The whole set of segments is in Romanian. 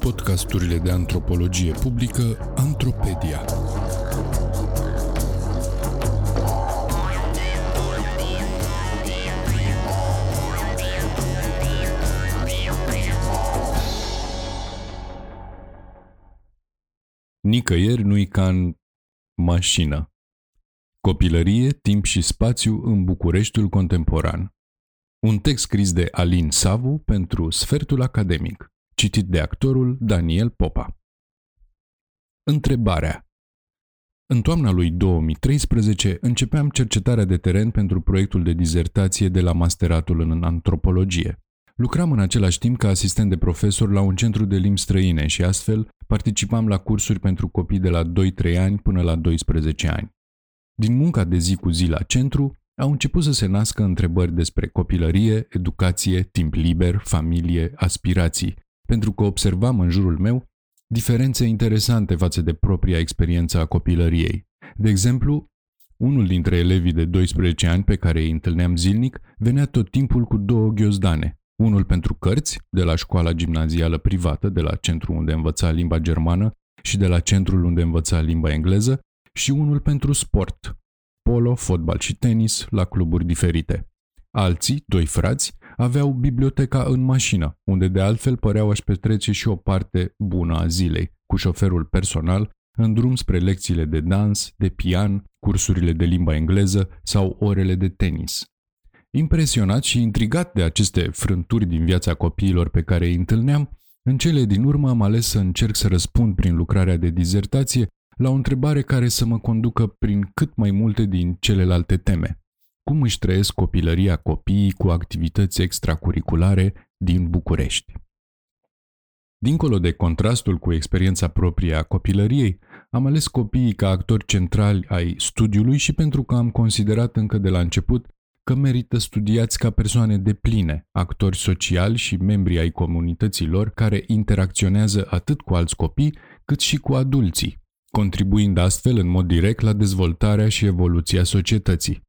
Podcasturile de antropologie publică Antropedia. Nicăieri nu-i ca în mașină. Copilărie, timp și spațiu în Bucureștiul contemporan. Un text scris de Alin Savu pentru Sfertul Academic, citit de actorul Daniel Popa. Întrebarea În toamna lui 2013 începeam cercetarea de teren pentru proiectul de dizertație de la masteratul în antropologie. Lucram în același timp ca asistent de profesor la un centru de limbi străine și astfel participam la cursuri pentru copii de la 2-3 ani până la 12 ani. Din munca de zi cu zi la centru, au început să se nască întrebări despre copilărie, educație, timp liber, familie, aspirații, pentru că observam în jurul meu diferențe interesante față de propria experiență a copilăriei. De exemplu, unul dintre elevii de 12 ani pe care îi întâlneam zilnic venea tot timpul cu două ghiozdane, unul pentru cărți, de la școala gimnazială privată, de la centru unde învăța limba germană și de la centrul unde învăța limba engleză, și unul pentru sport, polo, fotbal și tenis, la cluburi diferite. Alții, doi frați, aveau biblioteca în mașină, unde de altfel păreau aș petrece și o parte bună a zilei, cu șoferul personal, în drum spre lecțiile de dans, de pian, cursurile de limba engleză sau orele de tenis. Impresionat și intrigat de aceste frânturi din viața copiilor pe care îi întâlneam, în cele din urmă am ales să încerc să răspund prin lucrarea de dizertație la o întrebare care să mă conducă prin cât mai multe din celelalte teme. Cum își trăiesc copilăria copiii cu activități extracurriculare din București? Dincolo de contrastul cu experiența proprie a copilăriei, am ales copiii ca actori centrali ai studiului și pentru că am considerat încă de la început că merită studiați ca persoane de pline, actori sociali și membri ai comunităților care interacționează atât cu alți copii cât și cu adulții, contribuind astfel în mod direct la dezvoltarea și evoluția societății.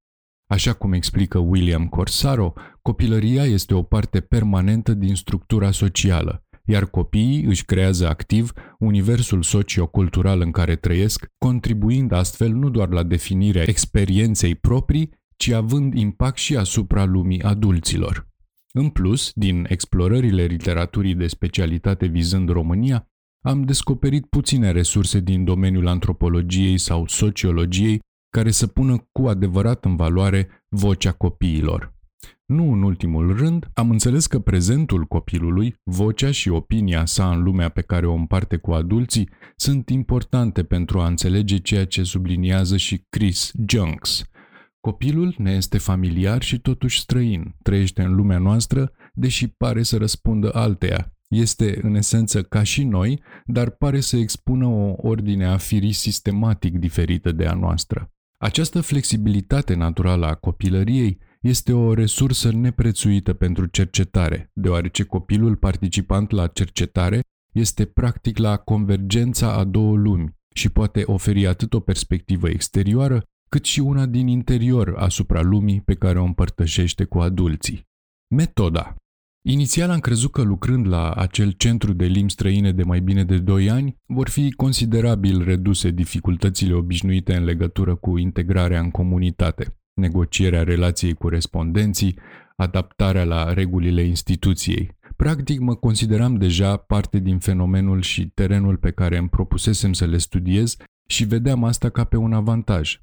Așa cum explică William Corsaro, copilăria este o parte permanentă din structura socială, iar copiii își creează activ universul sociocultural în care trăiesc, contribuind astfel nu doar la definirea experienței proprii, ci având impact și asupra lumii adulților. În plus, din explorările literaturii de specialitate vizând România, am descoperit puține resurse din domeniul antropologiei sau sociologiei care să pună cu adevărat în valoare vocea copiilor. Nu în ultimul rând, am înțeles că prezentul copilului, vocea și opinia sa în lumea pe care o împarte cu adulții sunt importante pentru a înțelege ceea ce subliniază și Chris Junks. Copilul ne este familiar și totuși străin, trăiește în lumea noastră, deși pare să răspundă alteia, este în esență ca și noi, dar pare să expună o ordine a firii sistematic diferită de a noastră. Această flexibilitate naturală a copilăriei este o resursă neprețuită pentru cercetare, deoarece copilul participant la cercetare este practic la convergența a două lumi și poate oferi atât o perspectivă exterioară, cât și una din interior asupra lumii pe care o împărtășește cu adulții. Metoda Inițial am crezut că lucrând la acel centru de limbi străine de mai bine de 2 ani, vor fi considerabil reduse dificultățile obișnuite în legătură cu integrarea în comunitate, negocierea relației cu respondenții, adaptarea la regulile instituției. Practic mă consideram deja parte din fenomenul și terenul pe care îmi propusesem să le studiez și vedeam asta ca pe un avantaj.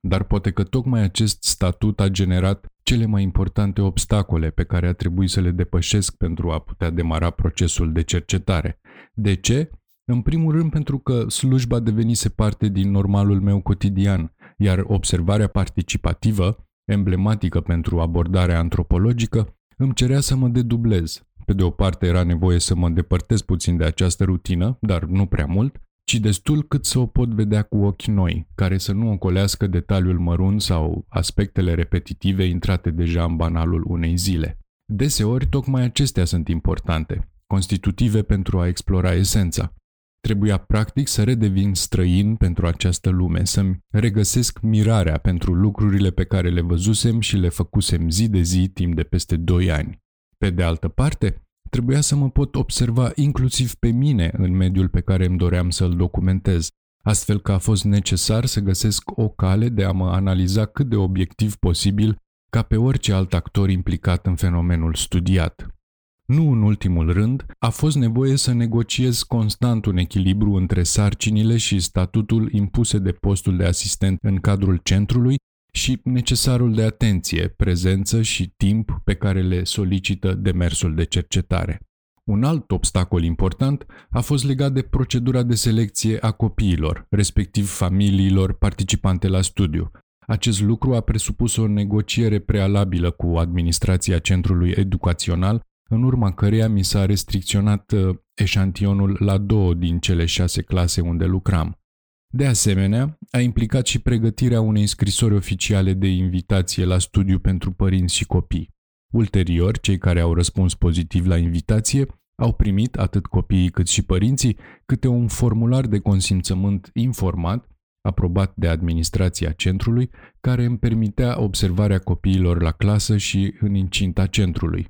Dar poate că tocmai acest statut a generat cele mai importante obstacole pe care a trebuit să le depășesc pentru a putea demara procesul de cercetare. De ce? În primul rând pentru că slujba devenise parte din normalul meu cotidian, iar observarea participativă, emblematică pentru abordarea antropologică, îmi cerea să mă dedublez. Pe de o parte era nevoie să mă depărtez puțin de această rutină, dar nu prea mult, ci destul cât să o pot vedea cu ochi noi, care să nu ocolească detaliul mărunt sau aspectele repetitive intrate deja în banalul unei zile. Deseori, tocmai acestea sunt importante, constitutive pentru a explora esența. Trebuia practic să redevin străin pentru această lume, să-mi regăsesc mirarea pentru lucrurile pe care le văzusem și le făcusem zi de zi timp de peste doi ani. Pe de altă parte, trebuia să mă pot observa inclusiv pe mine în mediul pe care îmi doream să-l documentez, astfel că a fost necesar să găsesc o cale de a mă analiza cât de obiectiv posibil ca pe orice alt actor implicat în fenomenul studiat. Nu în ultimul rând, a fost nevoie să negociez constant un echilibru între sarcinile și statutul impuse de postul de asistent în cadrul centrului și necesarul de atenție, prezență și timp pe care le solicită demersul de cercetare. Un alt obstacol important a fost legat de procedura de selecție a copiilor, respectiv familiilor participante la studiu. Acest lucru a presupus o negociere prealabilă cu administrația centrului educațional, în urma căreia mi s-a restricționat uh, eșantionul la două din cele șase clase unde lucram. De asemenea, a implicat și pregătirea unei scrisori oficiale de invitație la studiu pentru părinți și copii. Ulterior, cei care au răspuns pozitiv la invitație au primit, atât copiii cât și părinții, câte un formular de consimțământ informat, aprobat de administrația centrului, care îmi permitea observarea copiilor la clasă și în incinta centrului.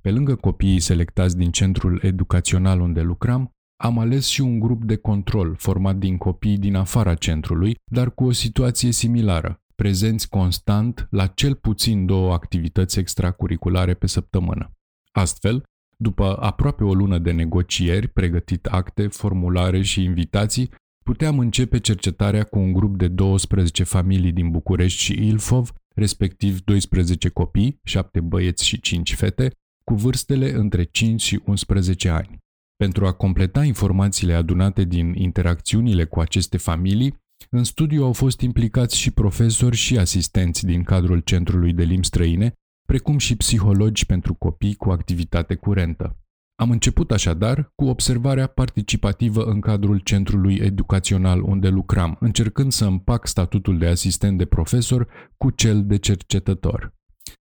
Pe lângă copiii selectați din centrul educațional unde lucram, am ales și un grup de control format din copii din afara centrului, dar cu o situație similară, prezenți constant la cel puțin două activități extracurriculare pe săptămână. Astfel, după aproape o lună de negocieri, pregătit acte, formulare și invitații, puteam începe cercetarea cu un grup de 12 familii din București și Ilfov, respectiv 12 copii, 7 băieți și 5 fete, cu vârstele între 5 și 11 ani. Pentru a completa informațiile adunate din interacțiunile cu aceste familii, în studiu au fost implicați și profesori și asistenți din cadrul Centrului de Limbi Străine, precum și psihologi pentru copii cu activitate curentă. Am început așadar cu observarea participativă în cadrul centrului educațional unde lucram, încercând să împac statutul de asistent de profesor cu cel de cercetător.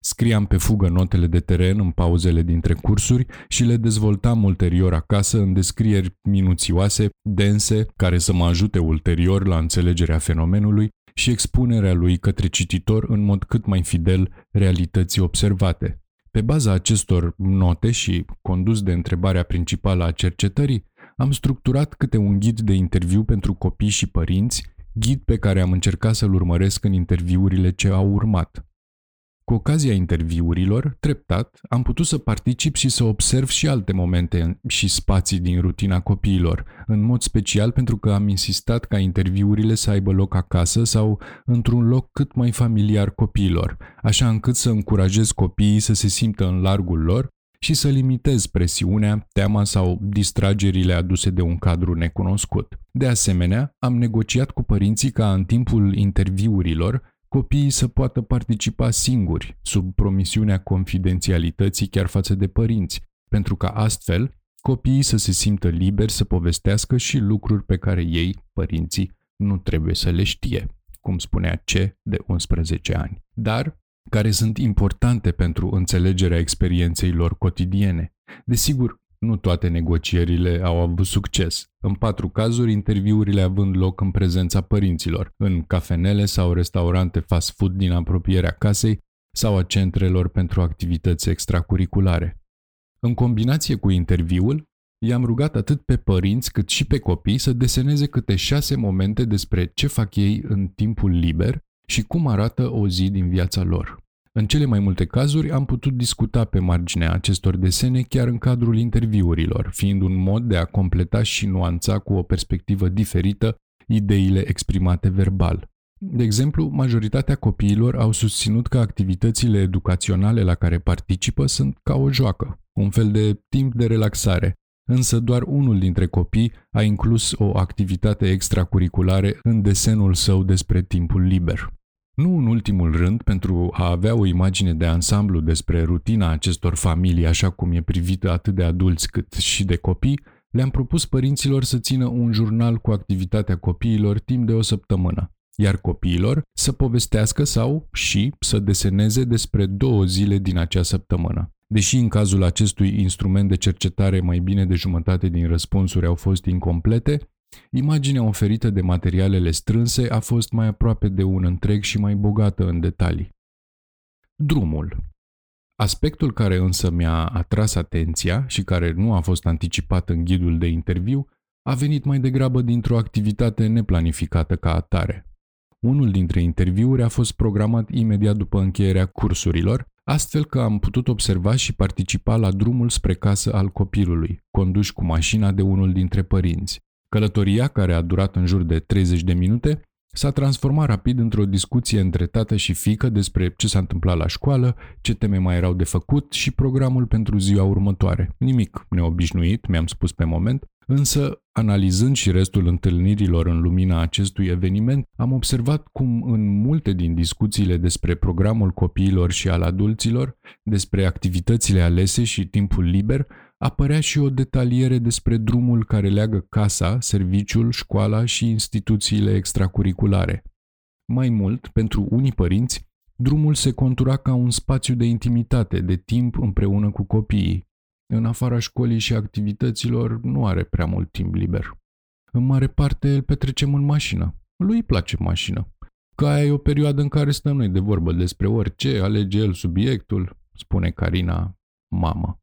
Scriam pe fugă notele de teren în pauzele dintre cursuri și le dezvoltam ulterior acasă în descrieri minuțioase, dense, care să mă ajute ulterior la înțelegerea fenomenului și expunerea lui către cititor în mod cât mai fidel realității observate. Pe baza acestor note și condus de întrebarea principală a cercetării, am structurat câte un ghid de interviu pentru copii și părinți, ghid pe care am încercat să-l urmăresc în interviurile ce au urmat. Cu ocazia interviurilor, treptat, am putut să particip și să observ și alte momente și spații din rutina copiilor, în mod special pentru că am insistat ca interviurile să aibă loc acasă sau într-un loc cât mai familiar copiilor, așa încât să încurajez copiii să se simtă în largul lor și să limitez presiunea, teama sau distragerile aduse de un cadru necunoscut. De asemenea, am negociat cu părinții ca în timpul interviurilor copiii să poată participa singuri, sub promisiunea confidențialității chiar față de părinți, pentru ca astfel copiii să se simtă liberi să povestească și lucruri pe care ei, părinții, nu trebuie să le știe, cum spunea C de 11 ani, dar care sunt importante pentru înțelegerea experienței lor cotidiene. Desigur, nu toate negocierile au avut succes. În patru cazuri, interviurile având loc în prezența părinților, în cafenele sau restaurante fast food din apropierea casei sau a centrelor pentru activități extracurriculare. În combinație cu interviul, i-am rugat atât pe părinți cât și pe copii să deseneze câte șase momente despre ce fac ei în timpul liber și cum arată o zi din viața lor. În cele mai multe cazuri am putut discuta pe marginea acestor desene chiar în cadrul interviurilor, fiind un mod de a completa și nuanța cu o perspectivă diferită ideile exprimate verbal. De exemplu, majoritatea copiilor au susținut că activitățile educaționale la care participă sunt ca o joacă, un fel de timp de relaxare, însă doar unul dintre copii a inclus o activitate extracurriculare în desenul său despre timpul liber. Nu în ultimul rând, pentru a avea o imagine de ansamblu despre rutina acestor familii așa cum e privită atât de adulți cât și de copii, le-am propus părinților să țină un jurnal cu activitatea copiilor timp de o săptămână, iar copiilor să povestească sau și să deseneze despre două zile din acea săptămână. Deși în cazul acestui instrument de cercetare mai bine de jumătate din răspunsuri au fost incomplete, Imaginea oferită de materialele strânse a fost mai aproape de un întreg și mai bogată în detalii. Drumul Aspectul care însă mi-a atras atenția și care nu a fost anticipat în ghidul de interviu a venit mai degrabă dintr-o activitate neplanificată ca atare. Unul dintre interviuri a fost programat imediat după încheierea cursurilor, astfel că am putut observa și participa la drumul spre casă al copilului, condus cu mașina de unul dintre părinți. Călătoria, care a durat în jur de 30 de minute, s-a transformat rapid într-o discuție între tată și fică despre ce s-a întâmplat la școală, ce teme mai erau de făcut și programul pentru ziua următoare. Nimic neobișnuit, mi-am spus pe moment, Însă, analizând și restul întâlnirilor în lumina acestui eveniment, am observat cum în multe din discuțiile despre programul copiilor și al adulților, despre activitățile alese și timpul liber, apărea și o detaliere despre drumul care leagă casa, serviciul, școala și instituțiile extracurriculare. Mai mult, pentru unii părinți, drumul se contura ca un spațiu de intimitate, de timp împreună cu copiii, în afara școlii și activităților, nu are prea mult timp liber. În mare parte îl petrecem în mașină. Lui îi place mașină. Că aia e o perioadă în care stăm noi de vorbă despre orice, alege el subiectul, spune Carina, mamă.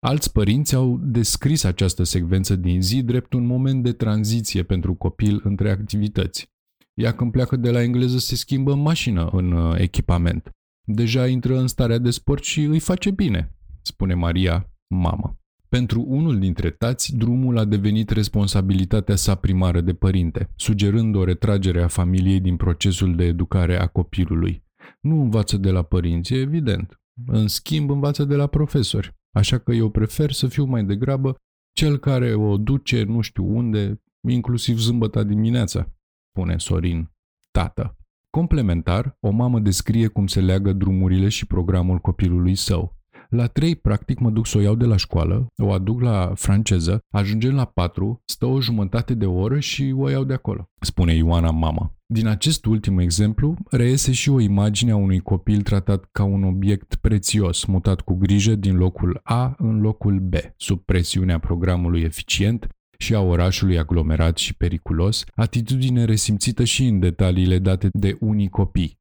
Alți părinți au descris această secvență din zi drept un moment de tranziție pentru copil între activități. Ea când pleacă de la engleză se schimbă în mașină în uh, echipament. Deja intră în starea de sport și îi face bine, spune Maria, mamă. Pentru unul dintre tați, drumul a devenit responsabilitatea sa primară de părinte, sugerând o retragere a familiei din procesul de educare a copilului. Nu învață de la părinți, e evident. În schimb, învață de la profesori. Așa că eu prefer să fiu mai degrabă cel care o duce nu știu unde, inclusiv zâmbăta dimineața, spune Sorin, tată. Complementar, o mamă descrie cum se leagă drumurile și programul copilului său. La 3, practic, mă duc să o iau de la școală, o aduc la franceză, ajungem la 4, stă o jumătate de oră și o iau de acolo, spune Ioana mama. Din acest ultim exemplu, reiese și o imagine a unui copil tratat ca un obiect prețios, mutat cu grijă din locul A în locul B, sub presiunea programului eficient și a orașului aglomerat și periculos, atitudine resimțită și în detaliile date de unii copii,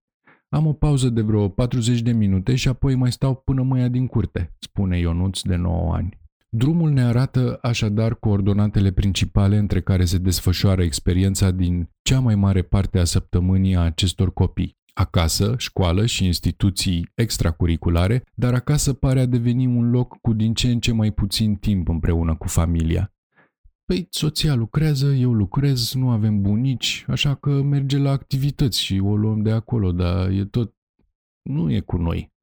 am o pauză de vreo 40 de minute și apoi mai stau până mă ia din curte, spune Ionuț de 9 ani. Drumul ne arată așadar coordonatele principale între care se desfășoară experiența din cea mai mare parte a săptămânii a acestor copii. Acasă, școală și instituții extracurriculare, dar acasă pare a deveni un loc cu din ce în ce mai puțin timp împreună cu familia. Păi, soția lucrează, eu lucrez, nu avem bunici, așa că merge la activități și o luăm de acolo, dar e tot... Nu e cu noi,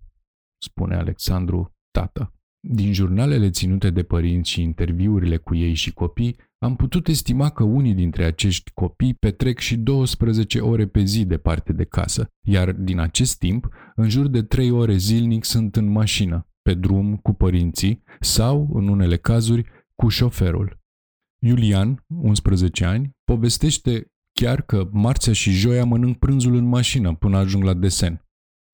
spune Alexandru, tată. Din jurnalele ținute de părinți și interviurile cu ei și copii, am putut estima că unii dintre acești copii petrec și 12 ore pe zi departe de casă, iar din acest timp, în jur de 3 ore zilnic sunt în mașină, pe drum cu părinții sau, în unele cazuri, cu șoferul. Iulian, 11 ani, povestește chiar că marțea și joia mănânc prânzul în mașină până ajung la desen.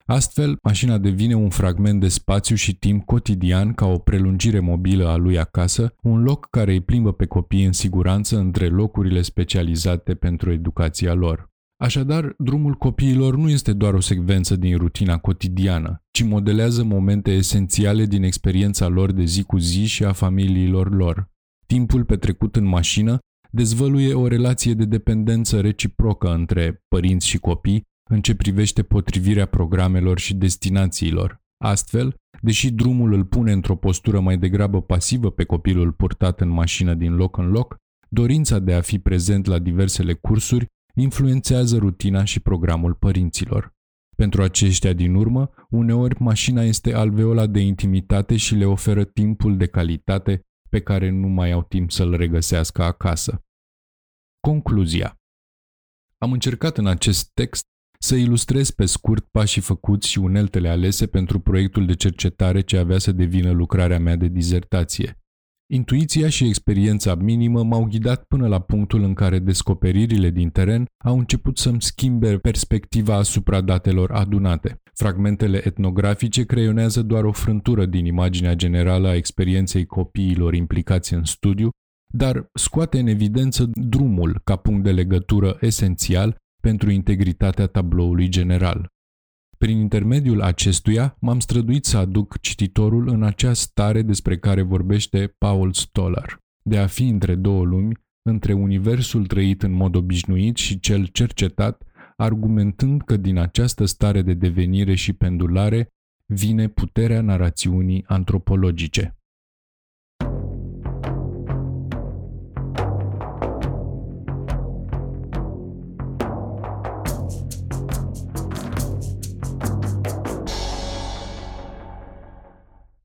Astfel, mașina devine un fragment de spațiu și timp cotidian ca o prelungire mobilă a lui acasă, un loc care îi plimbă pe copii în siguranță între locurile specializate pentru educația lor. Așadar, drumul copiilor nu este doar o secvență din rutina cotidiană, ci modelează momente esențiale din experiența lor de zi cu zi și a familiilor lor. Timpul petrecut în mașină dezvăluie o relație de dependență reciprocă între părinți și copii în ce privește potrivirea programelor și destinațiilor. Astfel, deși drumul îl pune într-o postură mai degrabă pasivă pe copilul purtat în mașină din loc în loc, dorința de a fi prezent la diversele cursuri influențează rutina și programul părinților. Pentru aceștia din urmă, uneori mașina este alveola de intimitate și le oferă timpul de calitate pe care nu mai au timp să-l regăsească acasă. Concluzia Am încercat în acest text să ilustrez pe scurt pașii făcuți și uneltele alese pentru proiectul de cercetare ce avea să devină lucrarea mea de dizertație. Intuiția și experiența minimă m-au ghidat până la punctul în care descoperirile din teren au început să-mi schimbe perspectiva asupra datelor adunate. Fragmentele etnografice creionează doar o frântură din imaginea generală a experienței copiilor implicați în studiu, dar scoate în evidență drumul ca punct de legătură esențial pentru integritatea tabloului general. Prin intermediul acestuia, m-am străduit să aduc cititorul în acea stare despre care vorbește Paul Stoller, de a fi între două lumi, între universul trăit în mod obișnuit și cel cercetat, argumentând că din această stare de devenire și pendulare vine puterea narațiunii antropologice.